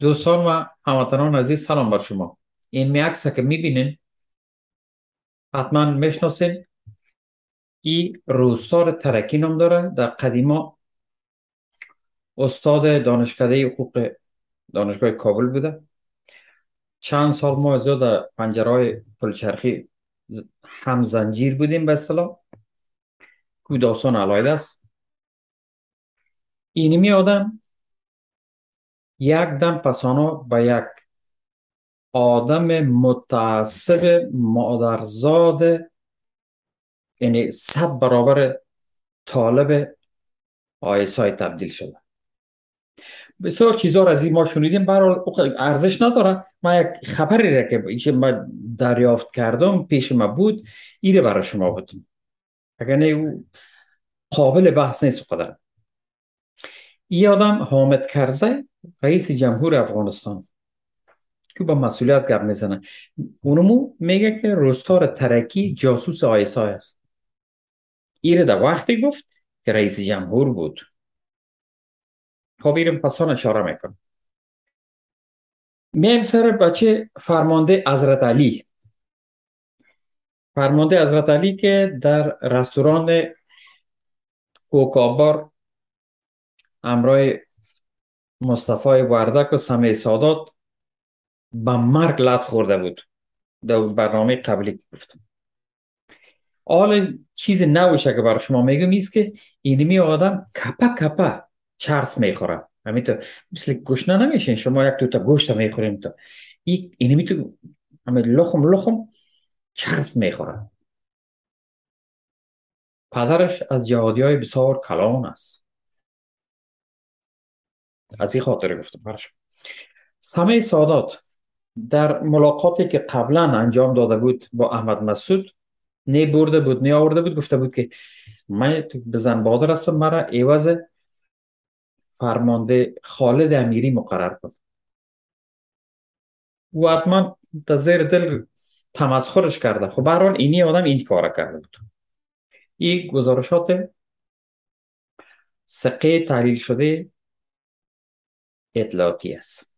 دوستان و هموطنان عزیز سلام بر شما. این عکس که می‌بینین حتما می‌شناسین. این روستار ترکی نام داره. در قدیما استاد دانشکده حقوق دانشگاه کابل بوده. چند سال ما زیاد پنجرهای پلچرخی هم زنجیر بودیم به اصطلاح. که داستان علایده است. اینمی آدم یک دم پسانا به یک آدم متعصب مادرزاد یعنی صد برابر طالب آیسای تبدیل شده. بسیار چیزا را از این ما شنیدیم. برحال ارزش نداره ما یک خبری را که ما دریافت کردم پیش ما بود ایره برای شما بودم اگر نه قابل بحث نیست خدا این آدم حامد کرزی رئیس جمهور افغانستان که با مسئولیت گپ می‌زنه. اونمو میگه که رستار ترکی جاسوس آیسای است. ایره در وقتی گفت که رئیس جمهور بود. ایرم پسان اشاره میکن میم سر بچه فرمانده حضرت علی. فرمانده حضرت علی که در رستوران کوکابار امرای مصطفی وردک و سمه سادات به مرگ لط خورده بود. در برنامه قبلی گفتم. حال چیز نوشه که برای شما میگم ایست که اینمی آدم کپا کپا چرس می‌خوره همینطور مثل گشنه نمیشین. شما یک دوتا گوشت می‌خوریم تو. اینمی تو همه لخم لخم چرس می‌خوره پدرش از جهادی های بسیار کلان است. از این خاطر گفتم. برش. سمه سادات در ملاقاتی که قبلا انجام داده بود با احمد مسعود نه برده بود نه آورده بود گفته بود که من بزن بادر هستم مرا عوض فرمانده خالد امیری مقرر کن. و حتما تا زیر دل تمسخرش کرده. خب برحال اینی آدم این کار کرده بود. این گزارشات سقه تحلیل شده اطلاعاتی است.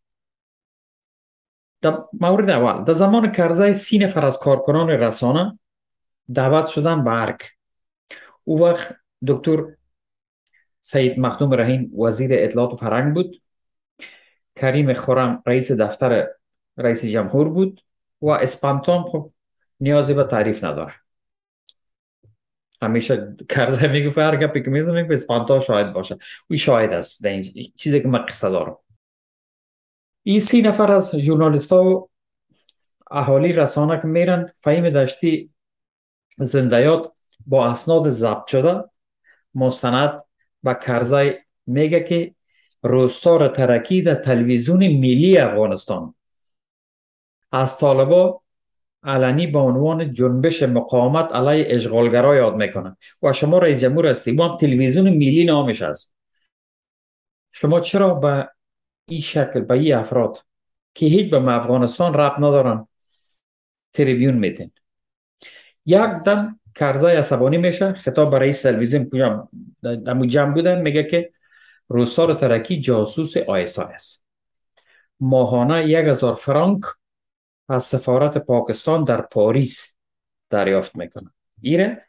در مورد اول در زمان کرزای سی نفر از کارکنان رسانه دعوت شدن به ارک او وقت دکتر سید مخدوم رحیم وزیر اطلاعات و فرهنگ بود. کریم خورم رئیس دفتر رئیس جمهور بود و اسپانتون خب نیازی به تعریف نداره. همیشه کرزه میگه هر گپی که می‌زنه میگه اسپانتون شاید باشه. او شاید است. در این چیزی که من قصه دارم. این سی نفر از جورنالیست ها و اهالی رسانه که میرن فهیم داشتی زندیات با اسناد ضبط شده مستند و کرزای میگه که روستار ترکی در تلویزیون ملی افغانستان. از طالبا علنی به عنوان جنبش مقاومت علیه اشغالگرا یاد می‌کنه و شما رئیس جمهور هستی. با تلویزیون ملی نامش است شما چرا به این شکل به این افراد که هیچ به افغانستان رب ندارن تریبیون میتین؟ یک دم کرزای عصبانی میشه. خطاب برای رئیس تلویزیون کجا در جمع بوده میگه که روستار ترکی جاسوس آیسای است. ماهانه یک هزار فرانک از سفارت پاکستان در پاریس دریافت می‌کنه. ایره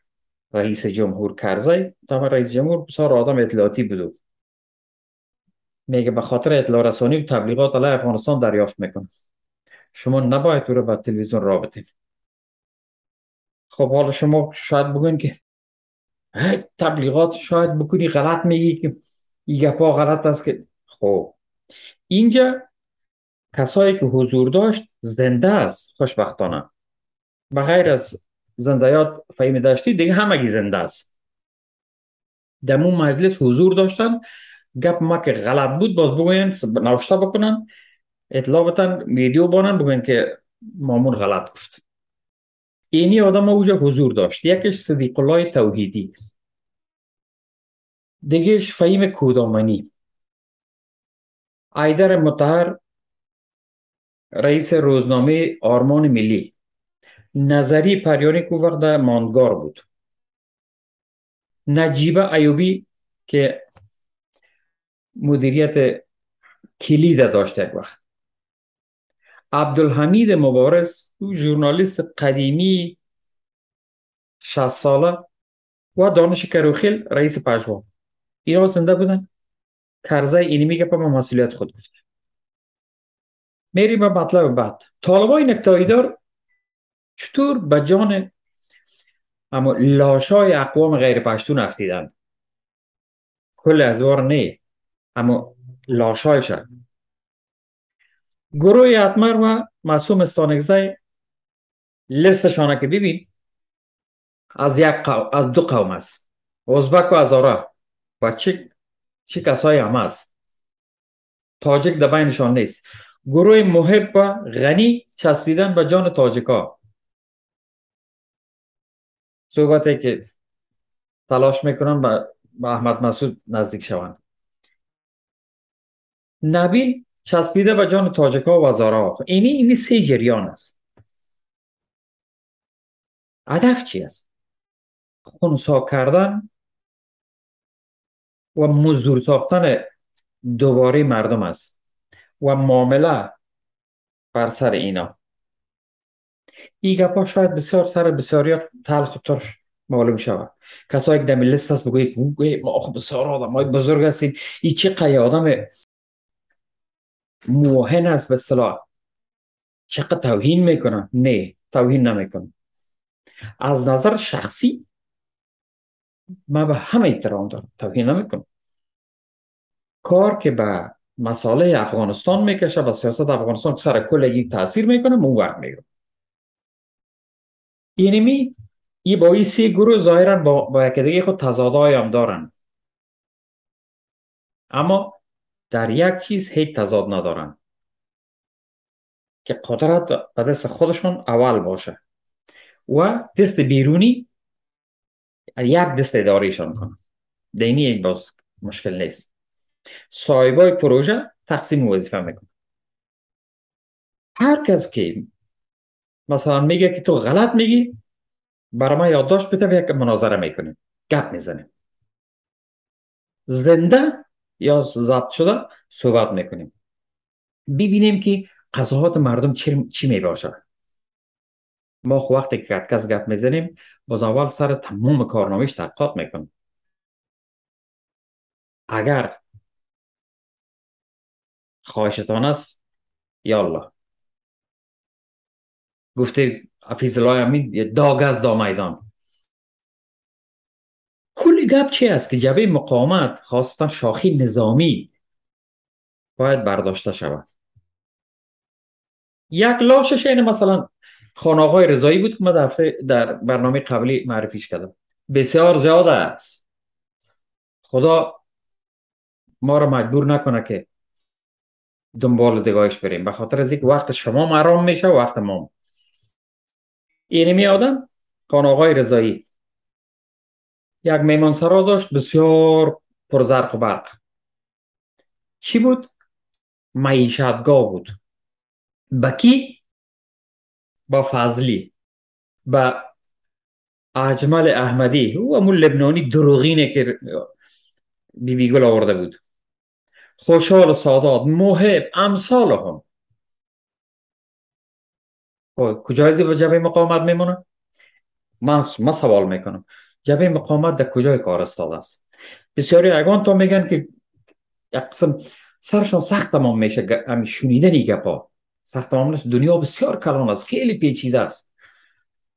رئیس جمهور کرزای تا رئیس جمهور بسیار آدم اطلاعاتی بود. میگه به خاطر اطلاع رسانی و تبلیغات علیه افغانستان دریافت می‌کنه. شما نباید تو رو به تلویزیون رابطین خب حالا شما شاید بگوین که تبلیغات شاید بکنی غلط میگی که این گپا غلط است که خب. اینجا کسایی که حضور داشت زنده است. خوشبختانه. به غیر از زندیات فهیم داشتی دیگه همگی زنده است. دمون مجلس حضور داشتن. گپ ما که غلط بود باز بگوین نوشته بکنن اطلاع بتن ویدیو بانن بگوین که مامون غلط گفت. اینی آدم اوجا حضور داشت. یکش صدیق الله توحیدی است. دیگهش فهیم کودامنی ایدر متحر رئیس روزنامه آرمان ملی. نظری پریانی که وقت ماندگار بود. نجیبه ایوبی که مدیریت کلید داشته یک وقت. عبدالحمید مبارز او ژورنالیست قدیمی 60 ساله و دانش کروخیل رئیس پژوا اینا زنده بودن کرزه اینی میگه به مسئولیت خود گفته میریم به مطلب بعد طالبای نکتایدار چطور به جان اما لاشای اقوام غیر پشتون افتیدن کل از وار نه اما لاشایشن گروه اتمر و معصوم استانگزی لستشانه که ببین از یک قوم، از دو قوم است. ازبک و ازارا. و چه چه کسایی هم است. تاجک در بینشان نیست. گروه محب و غنی چسبیدن به جان تاجکا. صحبته که تلاش می‌کنن به احمد مسعود نزدیک شوند. نبیل چسبیده به جان تاجکا و زارا اینی اینی سه جریان است. هدف چی است؟ خونسا کردن و مزدور ساختن دوباره مردم است. و معامله بر سر اینا. این گپا شاید بسیار سر بسیاری تلخ و ترش معلوم شود. کسایی که دمی لیست هست بگوید ما آخو بسیار آدم های بزرگ هستیم. این چه قیه آدم موهن است به اصطلاح. چقدر توهین می‌کنن نه توهین نمی‌کنن از نظر شخصی من به همه احترام دارم. توهین نمی‌کنم. کار که به مساله افغانستان می‌کشه و سیاست افغانستان سر کل تاثیر می‌کنه اون وقت میگم اینمی ای با این سی گروه ظاهرا با, با دیگه خود تضادهای هم دارن. اما در یک چیز هیچ تضاد ندارن. که قدرت به دست خودشون اول باشه. و دست بیرونی یک دست اداریشان کنن دینی یک باز مشکل نیست. صاحبای پروژه تقسیم وظیفه می‌کنه. هر کس که مثلا میگه که تو غلط میگی برای ما یادداشت بده یک مناظره می‌کنیم. گپ می‌زنیم. زنده یا ضبط شده صحبت می‌کنیم ببینیم که قضاوت مردم چی, چی می‌باشه ما وقتی که کس گپ می‌زنیم باز اول سر تمام کارنامهش تحقیقات می‌کنیم اگر خواهشتان است یالله گفته الله امین داگ از دا میدان گپ چی است که جبه مقاومت خاصتا شاخی نظامی باید برداشته شود؟ یک لاشش اینه مثلا خانه آقای رضایی بود که ما در برنامه قبلی معرفیش کردم. بسیار زیاد است. خدا ما را مجبور نکنه که دنبال دگاهش بریم. به خاطر از اینکه وقت شما مرام میشه وقت ما. اینمی آدم خان آقای رضایی یک میمان سرا داشت بسیار پرزرق و برق. چی بود؟ معیشتگاه بود. با کی؟ با فضلی. با اجمل احمدی. او همون لبنانی دروغینه که بیبی گل آورده بود. خوشحال سادات. محب امثال هم. خب، کجا ازی با جبه مقاومت میمونه؟ من, من سوال می‌کنم. جبه مقاومت در کجای کار استاده است؟ بسیاری اگان تا میگن که یک قسم سرشان سخت تمام میشه همی شنیدنی گپا سخت تمام نیست. دنیا بسیار کلان است. خیلی پیچیده است.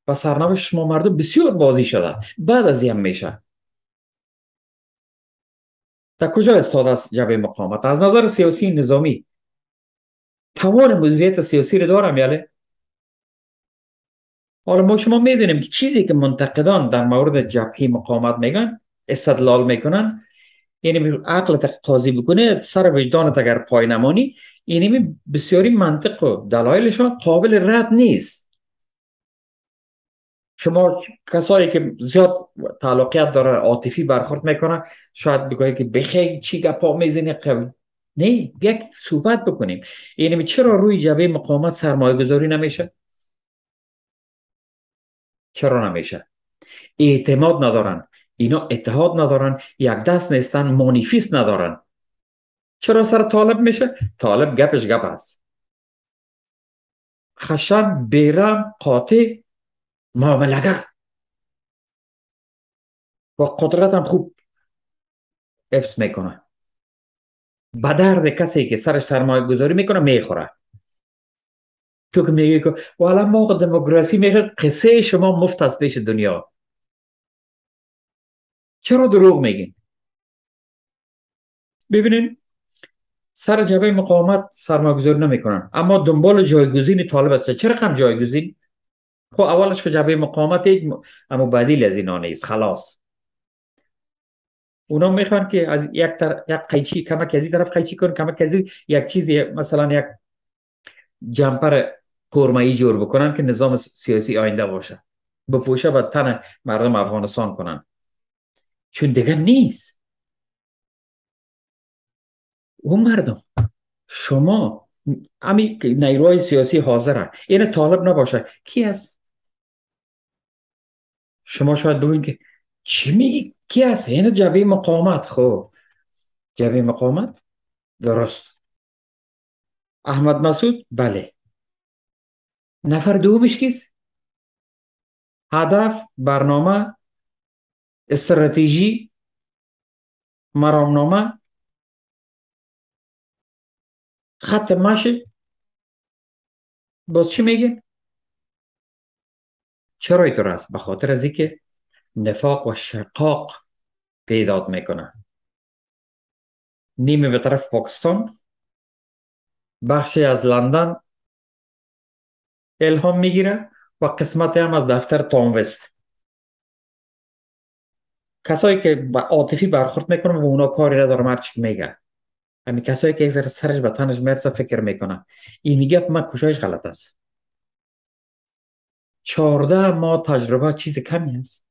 و سرنوشت شما مردم بسیار بازی شده. بعد از این میشه. در کجا استاده است جبه مقاومت از نظر سیاسی نظامی. توان مدیریت سیاسی رو دارم یعنی حالا ما شما می‌دونیم که چیزی که منتقدان در مورد جبهه مقاومت میگن استدلال می‌کنن یعنی عقلت قاضی بکنه سر وجدانت اگر پای نمانی یعنی بسیاری منطق و دلایلشان قابل رد نیست. شما کسایی که زیاد تعلقیت داره عاطفی برخورد می‌کنه شاید بگویی که بخی چی گپا می‌زنی نه یک صحبت بکنیم. یعنی چرا روی جبه مقاومت سرمایه گذاری نمیشه؟ چرا نمیشه؟ اعتماد ندارن. اینا اتحاد ندارن. یک دست نیستن مانیفیست ندارن. چرا سر طالب میشه؟ طالب گپش گپ است. خشن بیرم قاطع معاملگر و قدرت هم خوب افس می‌کنه. به درد کسی که سرش سرمایه گذاری می‌کنه می‌خوره. تو که میگی که والا ما دموکراسی میگه قصه شما مفت است پیش دنیا. چرا دروغ میگین؟ ببینین سر جبه مقاومت سرمایه گذاری نمی‌کنن. اما دنبال جایگزین طالب است. چرا کم جایگزین؟ خب اولش که جبه مقاومت اما بدیل از اینا نیست خلاص. اونا می‌خوان که از یک تر یک قیچی کمک از این طرف قیچی کن کمک از یک چیزی مثلا یک جمپر قرمایی جور بکنن که نظام سیاسی آینده باشه. بپوشه و تن مردم افغانستان کنن. چون دیگه نیست. اون مردم شما امی نیروهای سیاسی حاضره این طالب نباشه. کی است شما شاید بگوین که چی میگی؟ کی هست؟ این جبه مقامت خب جبه مقامت درست. احمد مسعود بله نفر دومش کیست هدف برنامه استراتژی مرامنامه خط مشی باز چی میگه چرا اینطور است به خاطر از اینکه نفاق و شقاق پیداد می‌کنه نیمه به طرف پاکستان بخشی از لندن الهام می‌گیره و قسمت هم از دفتر تاموست کسایی که با عاطفی برخورد می‌کنن و اونا کاری ندارم هر چی میگه همین کسایی که یک سرش به تنش مرسه فکر می‌کنه این میگه من کشایش غلط است. چارده ما تجربه چیز کمی است.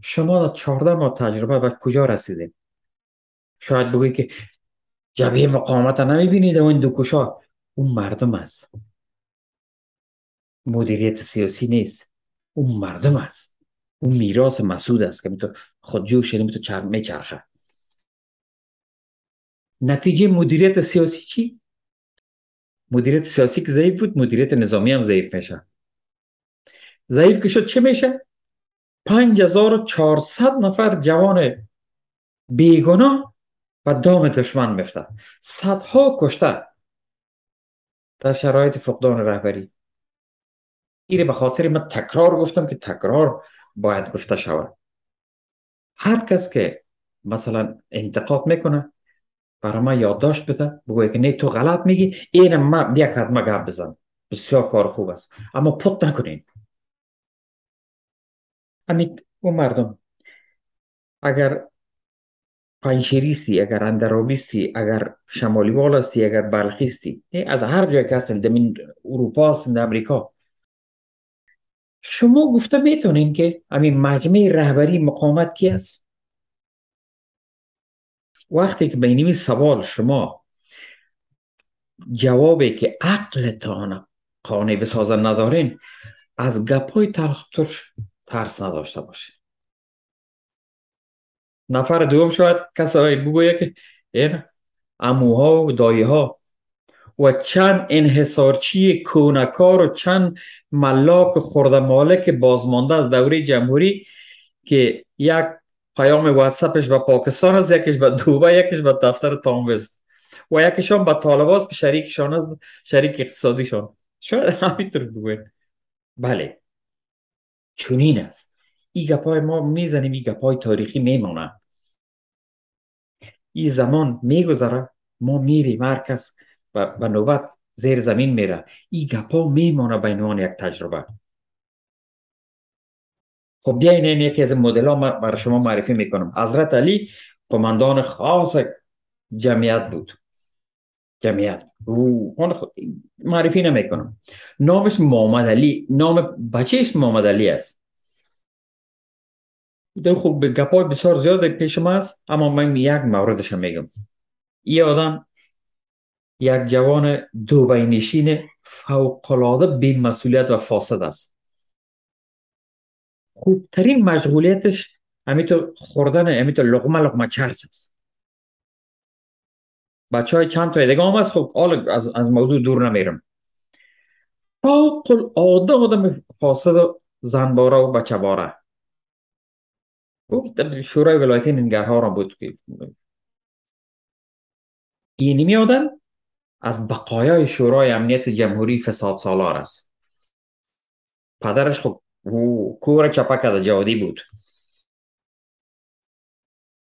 شما در چهارده ماه تجربه به کجا رسیدید شاید بگوی که جبهه مقاومت نمی‌بینید. و این دو کشا اون مردم است مدیریت سیاسی نیست. اون مردم است اون میراث مسعود است که میتو خود جوش میتو چرم میچرخه. نتیجه مدیریت سیاسی چی؟ مدیریت سیاسی که ضعیف بود مدیریت نظامی هم ضعیف میشه. ضعیف که شد چه میشه؟ 5400 نفر جوان بیگناه و دام دشمن میفته صدها کشته در شرایط فقدان رهبری. ایره به خاطر من تکرار گفتم که تکرار باید گفته شود. هر کس که مثلا انتقاد می‌کنه برای ما یادداشت بده بگوی که نه تو غلط میگی این ما بیا کدمه گپ بزن. بسیار کار خوب است. اما پت نکنین. همین اون مردم اگر پنشیریستی اگر اندرابیستی اگر شمالی والاستی اگر بلخیستی. از هر جای که هستن دمین اروپا هستن امریکا شما گفته می‌تونین که همین مجمع رهبری مقامت کی است؟ وقتی که به سوال شما جوابی که عقلتان قانع بسازن ندارین از گپای تلخ ترس نداشته باشه نفر دوم شاید کسایی بگوید که این اموها و دایی ها و چند انحصارچی کونکار و چند ملاک خورده مالک بازمانده از دوره جمهوری که یک پیام واتساپش به پاکستان است یکیش به دوبه یکیش به دفتر تاموست و یکیشان به طالباست که شریکشان است شریک اقتصادیشان. شاید همینطور بگوید بله. چونین است. این گپای ما می‌زنیم این گپای تاریخی میمونه این زمان میگذره ما میریم. مرکز و به نوبت زیر زمین میره. این گپا میمونه به عنوان یک تجربه. خب بیاین این یکی از مدل ها برای شما معرفی می‌کنم. حضرت علی قماندان خاص جمعیت بود. جمعیت. او معرفی نمی‌کنم. نامش محمد علی نام بچهش محمد علی است. خوب به گپای بسیار زیاد پیش ما است. اما من یک موردش میگم. این آدم یک جوان دوبی نشین فوقلاده بی مسئولیت و فاسد است. خوبترین مشغولیتش همیتو خوردن همیتو لغمه لغمه چرس است. بچه های چند تا دیگه هم است؟ خب از, از موضوع دور نمیرم. فوق العاده آدم فاسد و زنباره و بچه باره شورای ولایتی ننگرها را بود که اینی آدم از بقایای شورای امنیت جمهوری فساد سالار است پدرش خب کور چپک جادی بود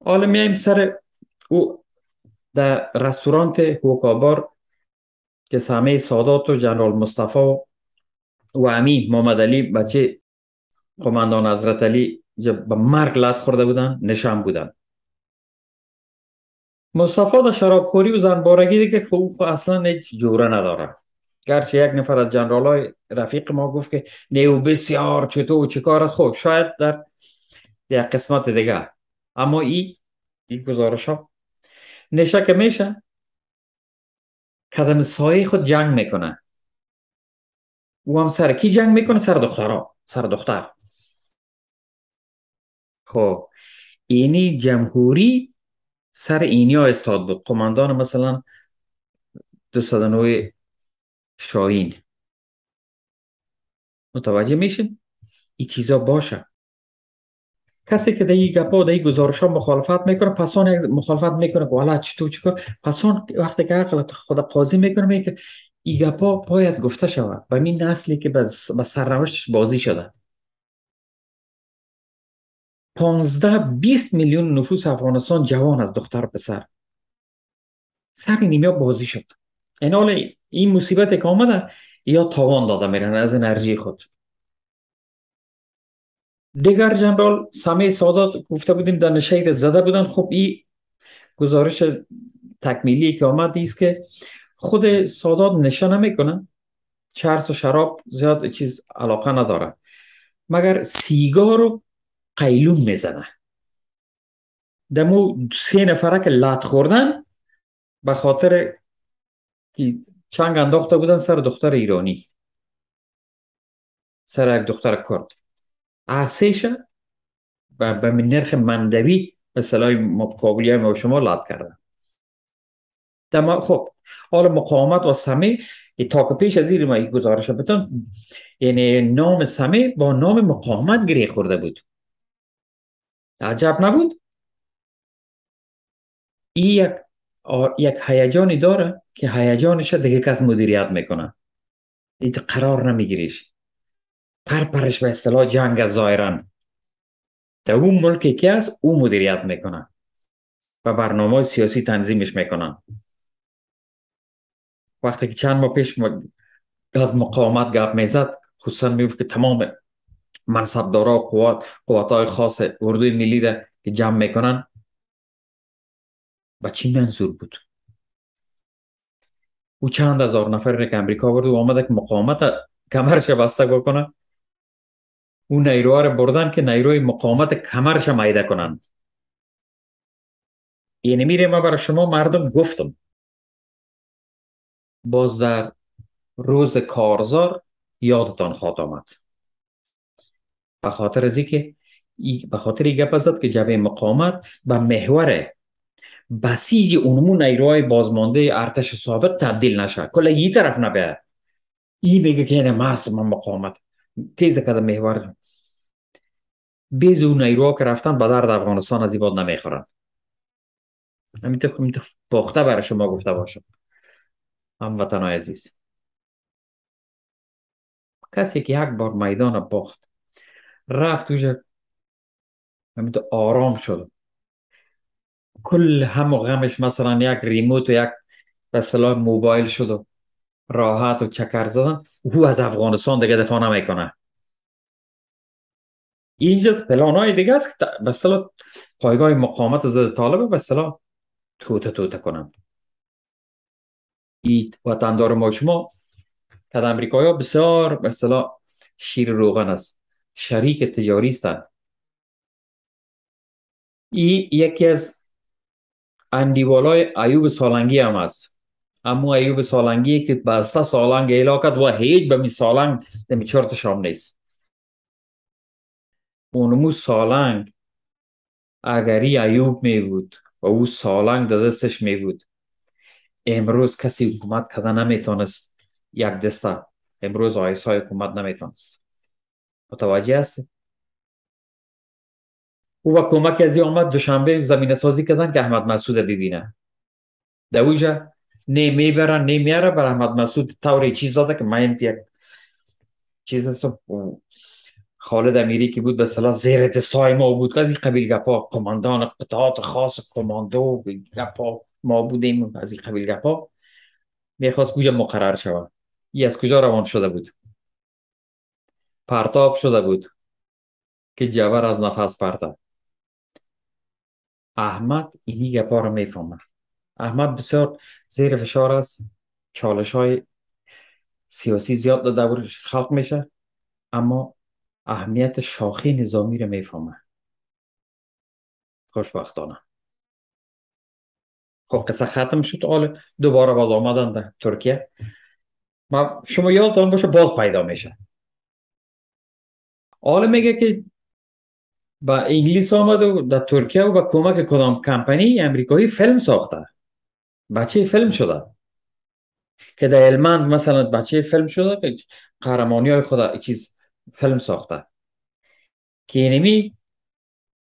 حالا میایم سر او در رستورانت هوکابار که سامه سادات و جنرال مصطفی و امی محمد علی بچه قماندان حضرت علی به مرگ لط خورده بودن نشان بودن. مصطفی در شرابخوری و زنبارگی دیگه خوب اصلا هیچ جوره نداره. گرچه یک نفر از جنرال های رفیق ما گفت که نیو بسیار چطور چه کار خوب شاید در یک قسمت دیگه. اما ای این گزارش ها نشه که میشه. قدم سایه خود جنگ می‌کنه. او هم سر کی جنگ می‌کنه؟ سر دخترها. سر دختر. خب اینی جمهوری سر اینی ها استاد بود. قماندان مثلا 209 شاهین. متوجه میشین؟ این چیزا باشه. کسی که این گپا این گزارش ها مخالفت می‌کنه پسان مخالفت می‌کنه که والا چطور چیکار پسان وقتی که عقل خود قاضی می‌کنه میگه این گپا باید گفته شود. و این نسلی که به سرنوشتش بازی شده. 15 20 میلیون نفوس افغانستان جوان از دختر پسر. سر نیمیا بازی شد. این حال این مصیبت که آمده یا تاوان داده میرن از انرژی خود. دیگر جنرال سمی سادات گفته بودیم در نشیر زده بودن. خب این گزارش تکمیلی که آمد است که خود سادات نشه نمی‌کنه. چرس و شراب زیاد چیز علاقه نداره. مگر سیگار و قیلون می‌زنه دمو سه نفره که لط خوردن به خاطر چنگ انداخته بودن سر دختر ایرانی. سر یک دختر کرد. عرصهش به نرخ مندوی به صلاح کابلی ما شما لط کردن. دم خب حالا مقاومت و سمه تا که پیش از این ما گزارش بتون. یعنی نام سمه با نام مقاومت گریه خورده بود. عجب نبود؟ این یک یک هیجانی داره که هیجانش دیگه کس مدیریت می‌کنه. این قرار نمیگیریش. پر پرش به اصطلاح جنگ ظاهرا در اون ملکی که است او مدیریت می‌کنه و برنامه سیاسی تنظیمش می‌کنن. وقتی که چند ماه پیش از مقاومت گپ می‌زد خصوصا می‌گفت که تمام منصبدارا قوات قوات های خاص اردوی ملی را که جمع می‌کنن با چی منظور بود؟ او چند هزار نفر که امریکا برد و آمده که مقاومت کمرش بسته بکنه او نیروها رو بردن که نیروی مقاومت کمرش مایده کنن یعنی میره ما برای شما مردم گفتم. باز در روز کارزار یادتان خواهد به خاطر از که به خاطر گپ زد که جبه مقاومت به محور بسیج اونمون نیروهای بازمانده ارتش سابق تبدیل نشه. کل یه طرف نبه. ای میگه که اینه مست من مقاومت تیز کده محور. بیز اون نیروها که رفتن به درد افغانستان از این نمی‌خورن. همینطور پخته برای شما گفته باشم هم وطن عزیز. کسی که یک بار میدان باخت رفت توش همینطور آرام شد کل هم و غمش مثلا یک ریموت و یک به موبایل شد و راحت و چکر زدن. او از افغانستان دیگه دفاع نمی‌کنه. اینجا پلان های دیگه است که به پایگاه مقاومت ضد طالب به اصطلاح توته توته کنن این وطندار ما شما که امریکایی ها بسیار به شیر روغن است. شریک تجاری هستند این یکی از اندیوالای ایوب سالنگی هم است اما ایوب سالنگی که بسته سالنگ ایلاکت و هیچ به می سالنگ دمی چرت شام نیست. اونمو سالنگ اگری ایوب می بود و او سالنگ در دستش می بود. امروز کسی حکومت کده نمی‌تونست یک دسته. امروز آیسای حکومت نمی‌تونست. متوجه هستی؟ او با کمک از آمد دوشنبه زمین سازی کردن که احمد مسعود ببینه. در اوجا نه می‌برن نه میاره بر احمد مسعود طور چیز داده که من یک چیز هستم خالد امیری که بود به صلاح زیر دستای ما بود. که از این قبیل گپا قماندان قطعات خاص کماندو گپا ما بودیم. از این قبیل گپا می‌خواست کجا مقرر شود. ای از کجا روان شده بود؟ پرتاب شده بود که جوار از نفس پرتاب. احمد اینی گپا رو می‌فهمه. احمد بسیار زیر فشار است. چالش های سیاسی زیاد در دورش خلق میشه اما اهمیت شاخی نظامی رو می‌فهمه. خوشبختانه. خب قصه ختم شد. حال دوباره باز آمدن در ترکیه. ما شما یادتان باشه باز پیدا میشه حالا میگه که با انگلیس آمد و در ترکیه و با کمک کدام کمپانی امریکایی فیلم ساخته. بچه فیلم شده. که در المند مثلا بچه فیلم شده که قهرمانی های خدا چیز فیلم ساخته. که اینمی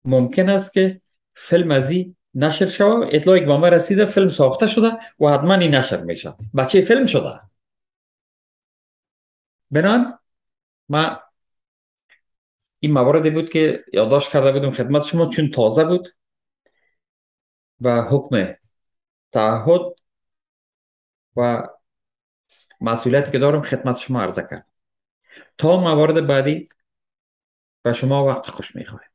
ممکن است که فیلم از این نشر شود اطلاعی که با ما رسیده فیلم ساخته شده و حتما این نشر میشه. بچه فیلم شده. بنان ما این مواردی بود که یادداشت کرده بودم خدمت شما چون تازه بود و حکم تعهد و مسئولیتی که دارم خدمت شما عرضه کرد تا موارد بعدی و شما وقت خوش می‌خواهیم